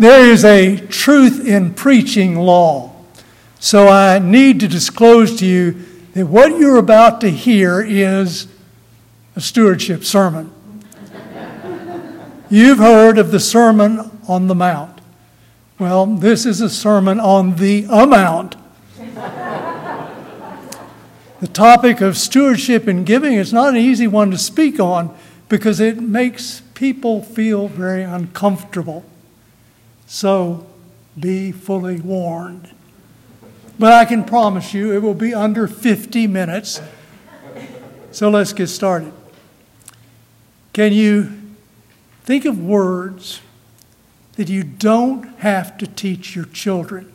There is a truth in preaching law. So I need to disclose to you that what you're about to hear is a stewardship sermon. You've heard of the Sermon on the Mount. Well, this is a sermon on the amount. the topic of stewardship and giving is not an easy one to speak on because it makes people feel very uncomfortable. So be fully warned. But I can promise you it will be under 50 minutes. So let's get started. Can you think of words that you don't have to teach your children?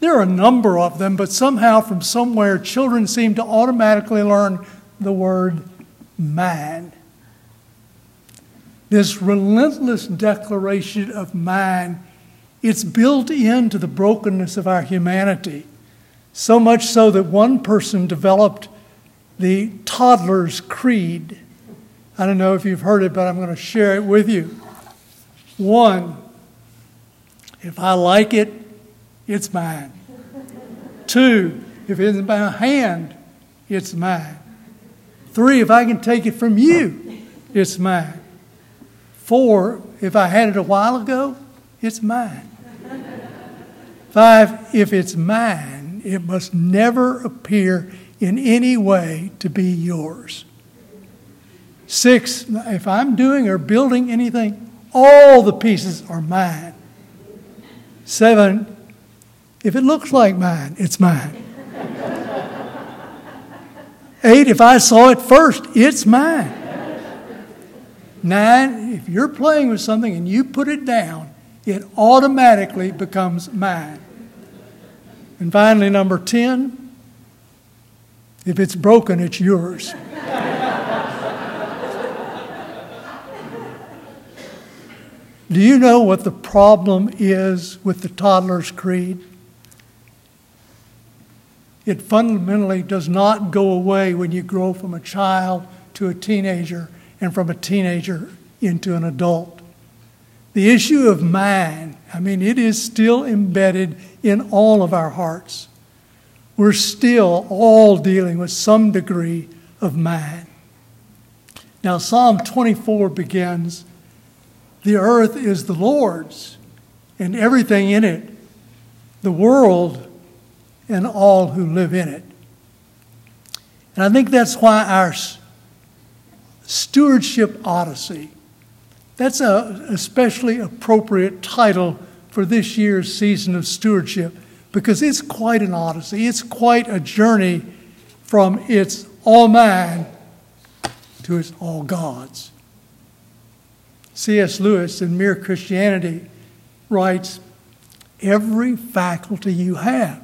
There are a number of them, but somehow from somewhere, children seem to automatically learn the word man this relentless declaration of mine, it's built into the brokenness of our humanity. So much so that one person developed the toddler's creed. I don't know if you've heard it, but I'm going to share it with you. One, if I like it, it's mine. Two, if it's in my hand, it's mine. Three, if I can take it from you, it's mine. Four, if I had it a while ago, it's mine. Five, if it's mine, it must never appear in any way to be yours. Six, if I'm doing or building anything, all the pieces are mine. Seven, if it looks like mine, it's mine. Eight, if I saw it first, it's mine. Nine, if you're playing with something and you put it down, it automatically becomes mine. And finally, number 10, if it's broken, it's yours. Do you know what the problem is with the toddler's creed? It fundamentally does not go away when you grow from a child to a teenager and from a teenager into an adult. The issue of mind, I mean, it is still embedded in all of our hearts. We're still all dealing with some degree of mind. Now, Psalm 24 begins The earth is the Lord's, and everything in it, the world, and all who live in it. And I think that's why our Stewardship Odyssey. That's a especially appropriate title for this year's season of stewardship because it's quite an odyssey. It's quite a journey from it's all mine to it's all God's. C.S. Lewis in Mere Christianity writes Every faculty you have,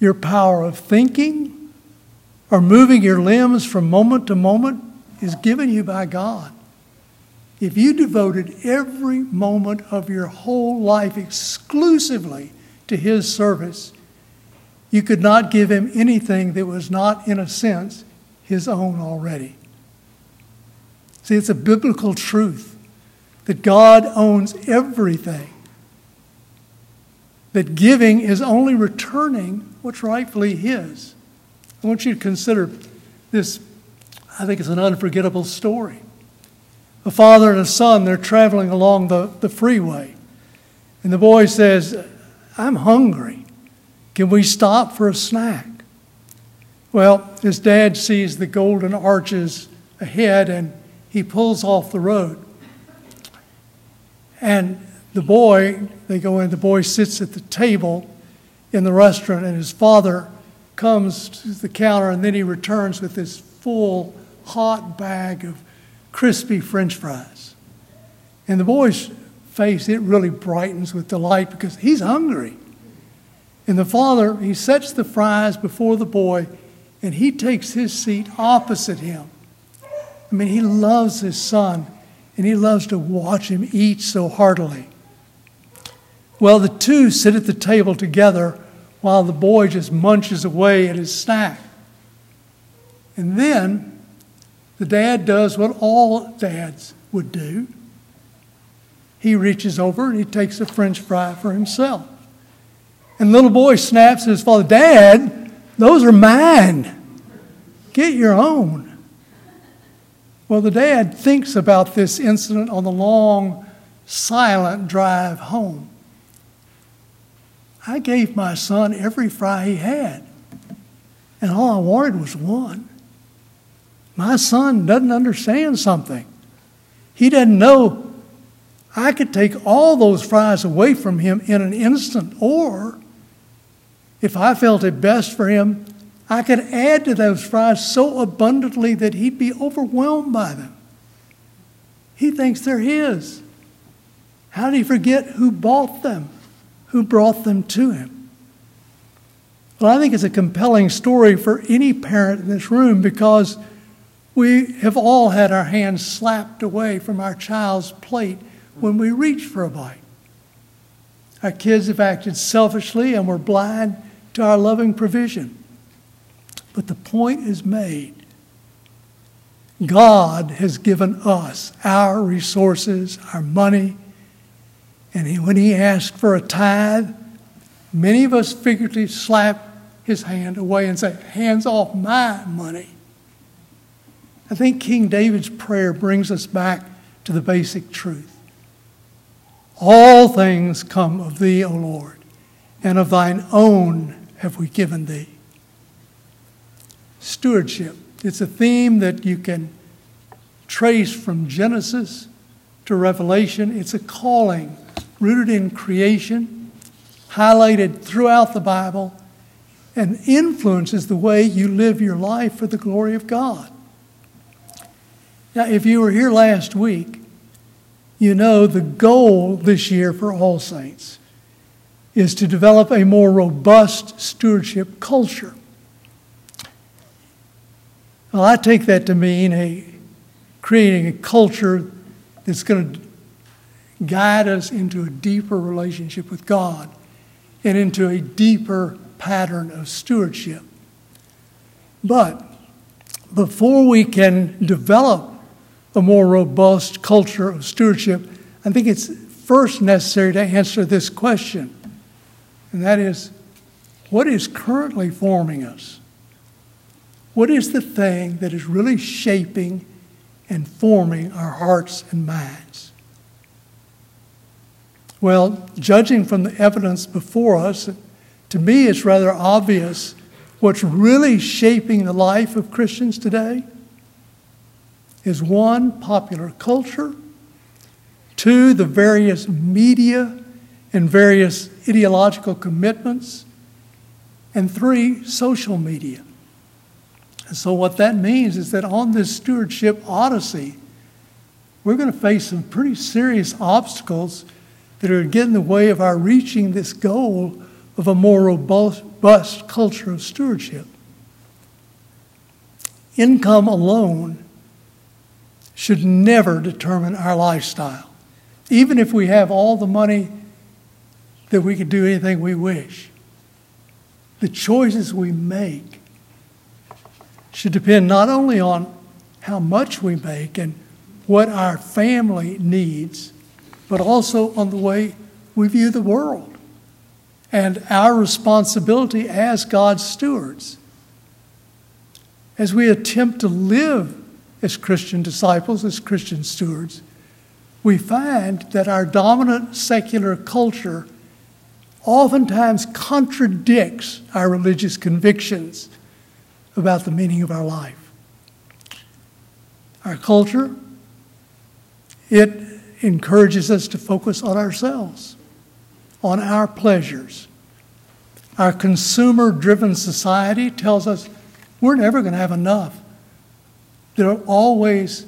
your power of thinking or moving your limbs from moment to moment, is given you by God. If you devoted every moment of your whole life exclusively to His service, you could not give Him anything that was not, in a sense, His own already. See, it's a biblical truth that God owns everything, that giving is only returning what's rightfully His. I want you to consider this I think it's an unforgettable story. A father and a son, they're traveling along the, the freeway. And the boy says, I'm hungry. Can we stop for a snack? Well, his dad sees the golden arches ahead and he pulls off the road. And the boy, they go in, the boy sits at the table in the restaurant, and his father comes to the counter and then he returns with this full hot bag of crispy french fries. And the boy's face, it really brightens with delight because he's hungry. And the father, he sets the fries before the boy and he takes his seat opposite him. I mean, he loves his son and he loves to watch him eat so heartily. Well, the two sit at the table together while the boy just munches away at his snack. And then the dad does what all dads would do he reaches over and he takes a french fry for himself. And little boy snaps at his father, Dad, those are mine. Get your own. Well, the dad thinks about this incident on the long, silent drive home. I gave my son every fry he had, and all I wanted was one. My son doesn't understand something. He doesn't know I could take all those fries away from him in an instant, or if I felt it best for him, I could add to those fries so abundantly that he'd be overwhelmed by them. He thinks they're his. How did he forget who bought them, who brought them to him? Well, I think it's a compelling story for any parent in this room because we have all had our hands slapped away from our child's plate when we reach for a bite. Our kids have acted selfishly and we're blind to our loving provision. But the point is made. God has given us our resources, our money, and he, when He asks for a tithe, many of us figuratively slap His hand away and say, Hands off my money. I think King David's prayer brings us back to the basic truth. All things come of Thee, O Lord, and of Thine own have we given Thee stewardship. It's a theme that you can trace from Genesis to Revelation. It's a calling rooted in creation, highlighted throughout the Bible, and influences the way you live your life for the glory of God. Now, if you were here last week, you know the goal this year for All Saints is to develop a more robust stewardship culture. Well, I take that to mean a creating a culture that's going to guide us into a deeper relationship with God and into a deeper pattern of stewardship. But before we can develop a more robust culture of stewardship, I think it's first necessary to answer this question, and that is what is currently forming us? What is the thing that is really shaping and forming our hearts and minds? Well, judging from the evidence before us, to me it's rather obvious what's really shaping the life of Christians today is one, popular culture, two, the various media and various ideological commitments, and three, social media. And so, what that means is that on this stewardship odyssey, we're going to face some pretty serious obstacles that are getting in the way of our reaching this goal of a more robust culture of stewardship. Income alone should never determine our lifestyle, even if we have all the money that we can do anything we wish. The choices we make should depend not only on how much we make and what our family needs, but also on the way we view the world and our responsibility as God's stewards. As we attempt to live as Christian disciples, as Christian stewards, we find that our dominant secular culture oftentimes contradicts our religious convictions about the meaning of our life. Our culture, it encourages us to focus on ourselves, on our pleasures. Our consumer driven society tells us we're never going to have enough. There'll always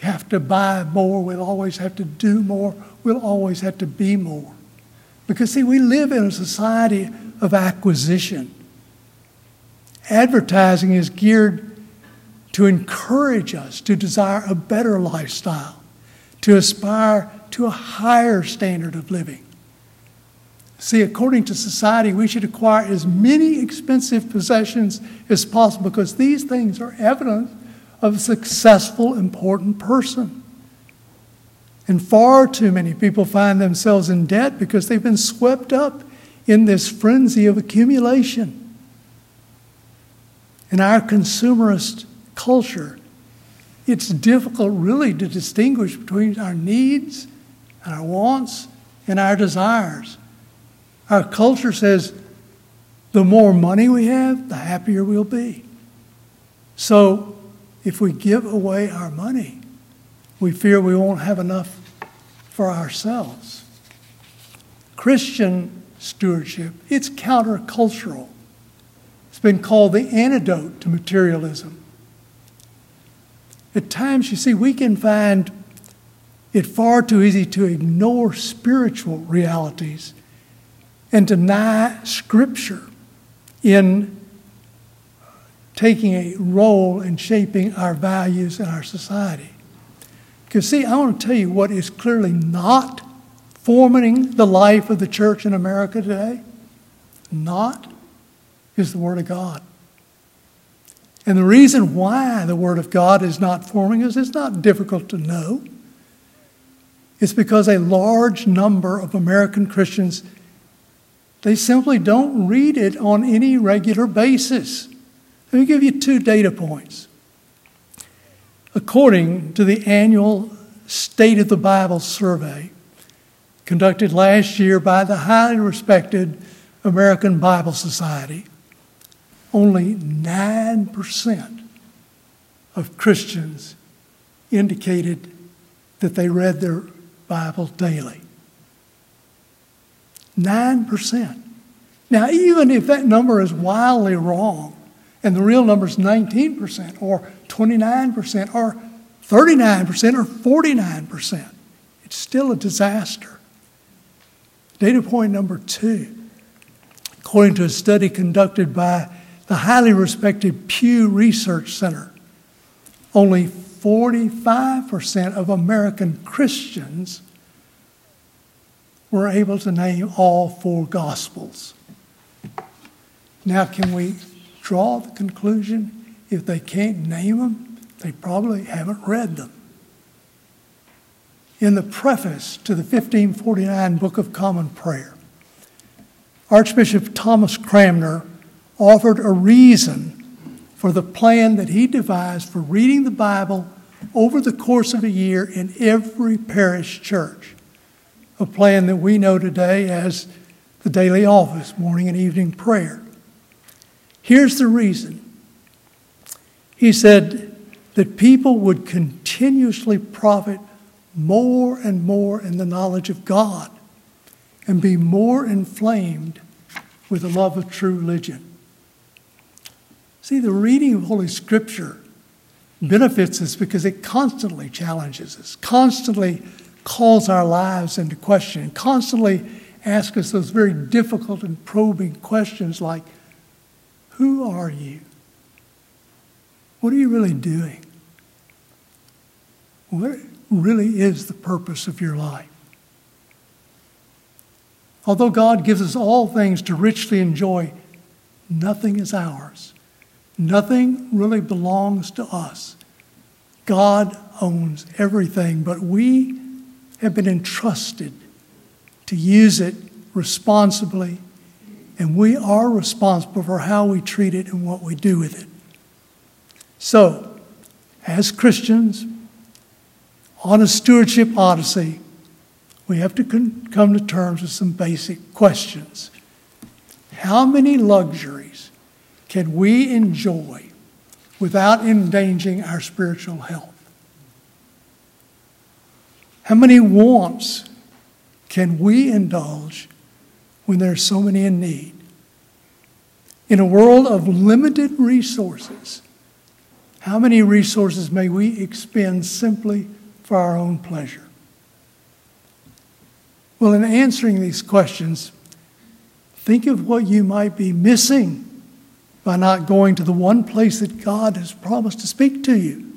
have to buy more, we'll always have to do more, we'll always have to be more. Because, see, we live in a society of acquisition. Advertising is geared to encourage us to desire a better lifestyle, to aspire to a higher standard of living. See, according to society, we should acquire as many expensive possessions as possible because these things are evidence of a successful, important person. And far too many people find themselves in debt because they've been swept up in this frenzy of accumulation. In our consumerist culture, it's difficult really to distinguish between our needs and our wants and our desires. Our culture says the more money we have, the happier we'll be. So if we give away our money, we fear we won't have enough for ourselves. Christian stewardship, it's countercultural. It's been called the antidote to materialism. At times, you see, we can find it far too easy to ignore spiritual realities and deny Scripture in taking a role in shaping our values in our society. Because, see, I want to tell you what is clearly not forming the life of the church in America today. Not is the Word of God. And the reason why the Word of God is not forming us is not difficult to know. It's because a large number of American Christians they simply don't read it on any regular basis. Let me give you two data points. According to the annual State of the Bible survey conducted last year by the highly respected American Bible Society, only 9% of Christians indicated that they read their Bible daily. 9%. Now, even if that number is wildly wrong, and the real number is 19% or 29% or 39% or 49%, it's still a disaster. Data point number two according to a study conducted by the highly respected Pew Research Center, only 45% of American Christians were able to name all four Gospels. Now, can we draw the conclusion if they can't name them, they probably haven't read them? In the preface to the 1549 Book of Common Prayer, Archbishop Thomas Cranmer offered a reason for the plan that he devised for reading the Bible over the course of a year in every parish church a plan that we know today as the daily office, morning and evening prayer. Here's the reason. He said that people would continuously profit more and more in the knowledge of God and be more inflamed with the love of true religion. See, the reading of Holy Scripture benefits us because it constantly challenges us, constantly calls our lives into question and constantly asks us those very difficult and probing questions like Who are you? What are you really doing? What really is the purpose of your life? Although God gives us all things to richly enjoy, nothing is ours. Nothing really belongs to us. God owns everything, but we have been entrusted to use it responsibly, and we are responsible for how we treat it and what we do with it. So, as Christians, on a stewardship odyssey, we have to con- come to terms with some basic questions. How many luxuries can we enjoy without endangering our spiritual health? How many wants can we indulge when there are so many in need? In a world of limited resources, how many resources may we expend simply for our own pleasure? Well, in answering these questions, think of what you might be missing by not going to the one place that God has promised to speak to you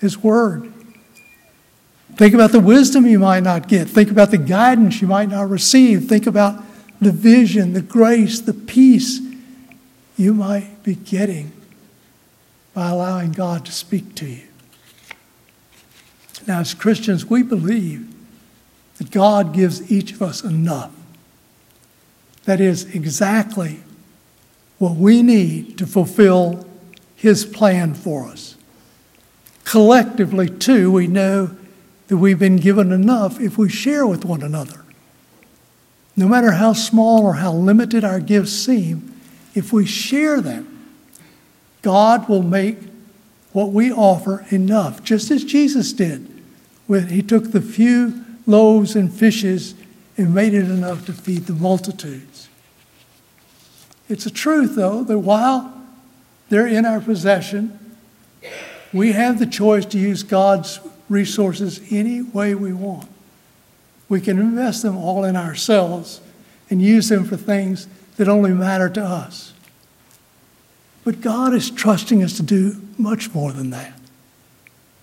His Word. Think about the wisdom you might not get. Think about the guidance you might not receive. Think about the vision, the grace, the peace you might be getting by allowing God to speak to you. Now, as Christians, we believe that God gives each of us enough. That is exactly what we need to fulfill His plan for us. Collectively, too, we know that we've been given enough if we share with one another. No matter how small or how limited our gifts seem, if we share them, God will make what we offer enough, just as Jesus did when he took the few loaves and fishes and made it enough to feed the multitudes. It's a truth, though, that while they're in our possession, we have the choice to use God's resources any way we want. We can invest them all in ourselves and use them for things that only matter to us. But God is trusting us to do much more than that.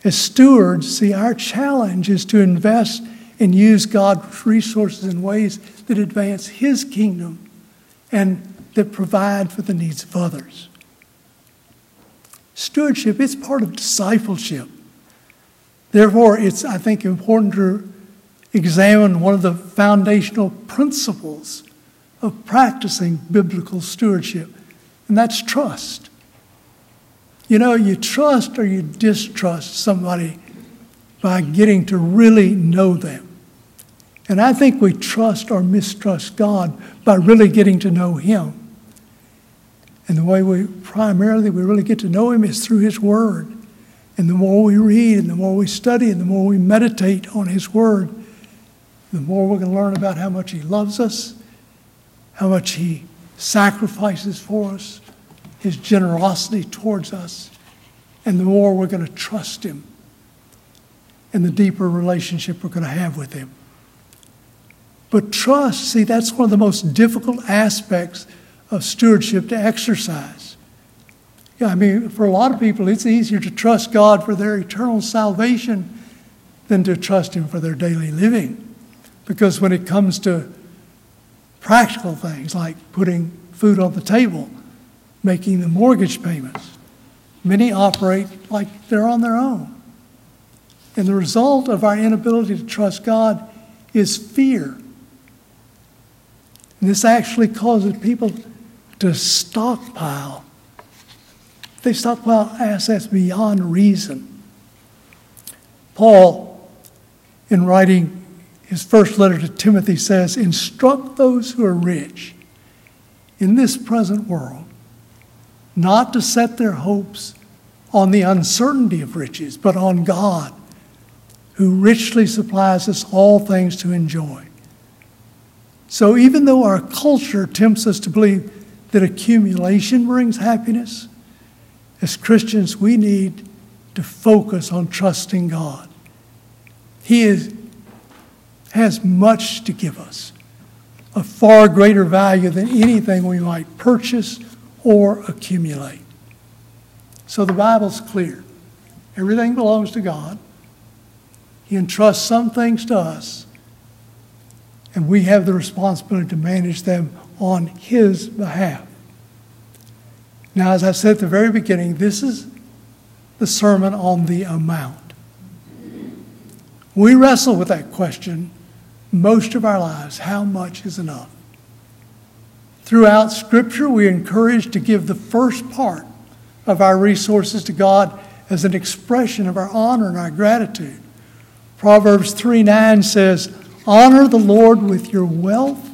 As stewards, see, our challenge is to invest and use God's resources in ways that advance His kingdom and that provide for the needs of others. Stewardship, it's part of discipleship. Therefore, it's, I think, important to examine one of the foundational principles of practicing biblical stewardship, and that's trust. You know, you trust or you distrust somebody by getting to really know them. And I think we trust or mistrust God by really getting to know Him. And the way we primarily we really get to know Him is through His Word. And the more we read and the more we study and the more we meditate on His Word, the more we're going to learn about how much He loves us, how much He sacrifices for us, His generosity towards us, and the more we're going to trust Him and the deeper relationship we're going to have with Him. But trust, see, that's one of the most difficult aspects of stewardship to exercise. Yeah, I mean, for a lot of people, it's easier to trust God for their eternal salvation than to trust Him for their daily living. Because when it comes to practical things like putting food on the table, making the mortgage payments, many operate like they're on their own. And the result of our inability to trust God is fear. And this actually causes people to stockpile. They stockpile assets beyond reason. Paul, in writing his first letter to Timothy says, Instruct those who are rich in this present world not to set their hopes on the uncertainty of riches, but on God, who richly supplies us all things to enjoy. So, even though our culture tempts us to believe that accumulation brings happiness, as Christians, we need to focus on trusting God. He is has much to give us, a far greater value than anything we might purchase or accumulate. So the Bible's clear. Everything belongs to God. He entrusts some things to us, and we have the responsibility to manage them on His behalf. Now, as I said at the very beginning, this is the sermon on the amount. We wrestle with that question most of our lives how much is enough? Throughout Scripture, we're encouraged to give the first part of our resources to God as an expression of our honor and our gratitude. Proverbs 3 9 says, Honor the Lord with your wealth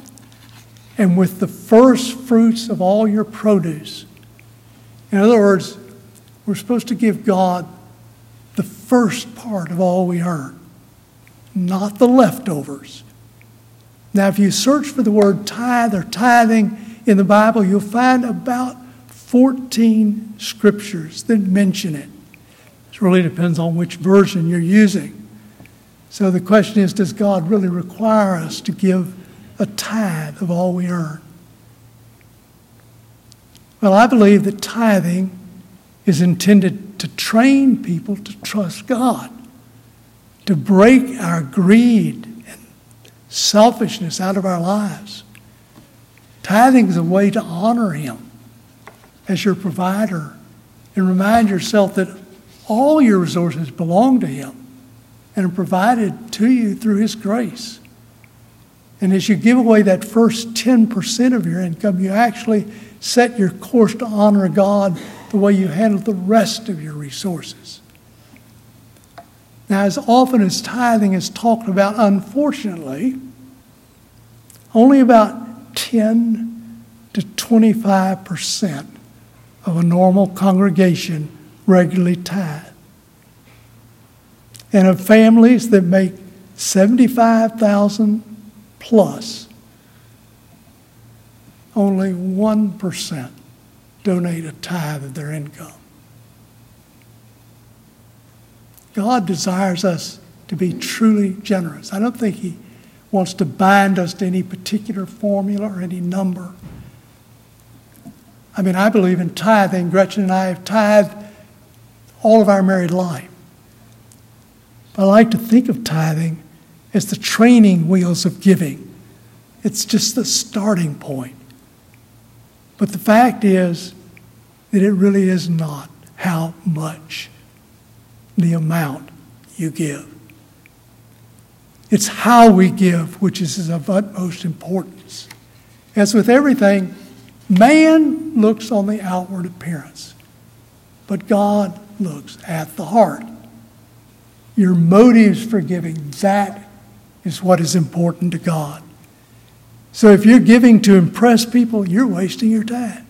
and with the first fruits of all your produce. In other words, we're supposed to give God the first part of all we earn, not the leftovers. Now, if you search for the word tithe or tithing in the Bible, you'll find about 14 scriptures that mention it. It really depends on which version you're using. So the question is does God really require us to give a tithe of all we earn? Well, I believe that tithing is intended to train people to trust God, to break our greed and selfishness out of our lives. Tithing is a way to honor Him as your provider and remind yourself that all your resources belong to Him and are provided to you through His grace. And as you give away that first 10% of your income, you actually set your course to honor God the way you handle the rest of your resources. Now, as often as tithing is talked about, unfortunately, only about 10 to 25% of a normal congregation regularly tithe. And of families that make 75,000 plus, only 1% donate a tithe of their income. God desires us to be truly generous. I don't think He wants to bind us to any particular formula or any number. I mean, I believe in tithing. Gretchen and I have tithed all of our married life. But I like to think of tithing as the training wheels of giving. It's just the starting point. But the fact is that it really is not how much the amount you give. It's how we give which is of utmost importance. As with everything, man looks on the outward appearance, but God looks at the heart. Your motives for giving, that is what is important to God. So if you're giving to impress people, you're wasting your time.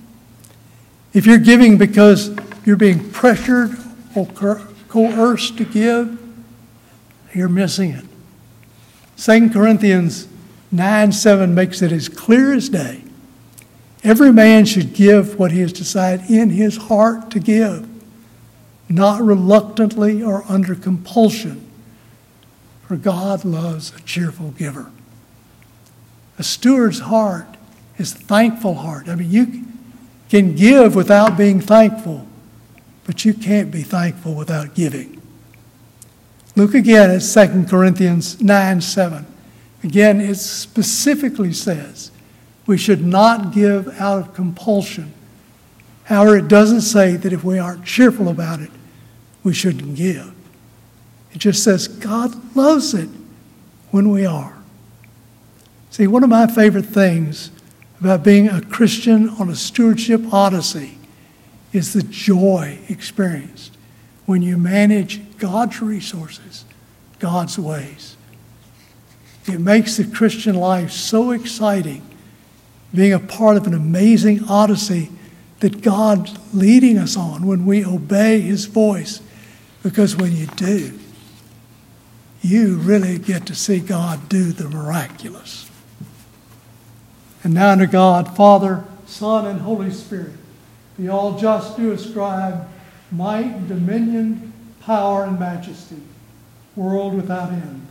If you're giving because you're being pressured or coerced to give, you're missing it. 2 Corinthians 9 7 makes it as clear as day. Every man should give what he has decided in his heart to give, not reluctantly or under compulsion, for God loves a cheerful giver. A steward's heart is a thankful heart. I mean, you can give without being thankful, but you can't be thankful without giving. Look again at 2 Corinthians 9 7. Again, it specifically says we should not give out of compulsion. However, it doesn't say that if we aren't cheerful about it, we shouldn't give. It just says God loves it when we are. See, one of my favorite things about being a Christian on a stewardship odyssey is the joy experienced when you manage God's resources, God's ways. It makes the Christian life so exciting, being a part of an amazing odyssey that God's leading us on when we obey His voice. Because when you do, you really get to see God do the miraculous. And now unto God, Father, Son, and Holy Spirit, the all just do ascribe might, dominion, power, and majesty, world without end.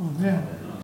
Amen.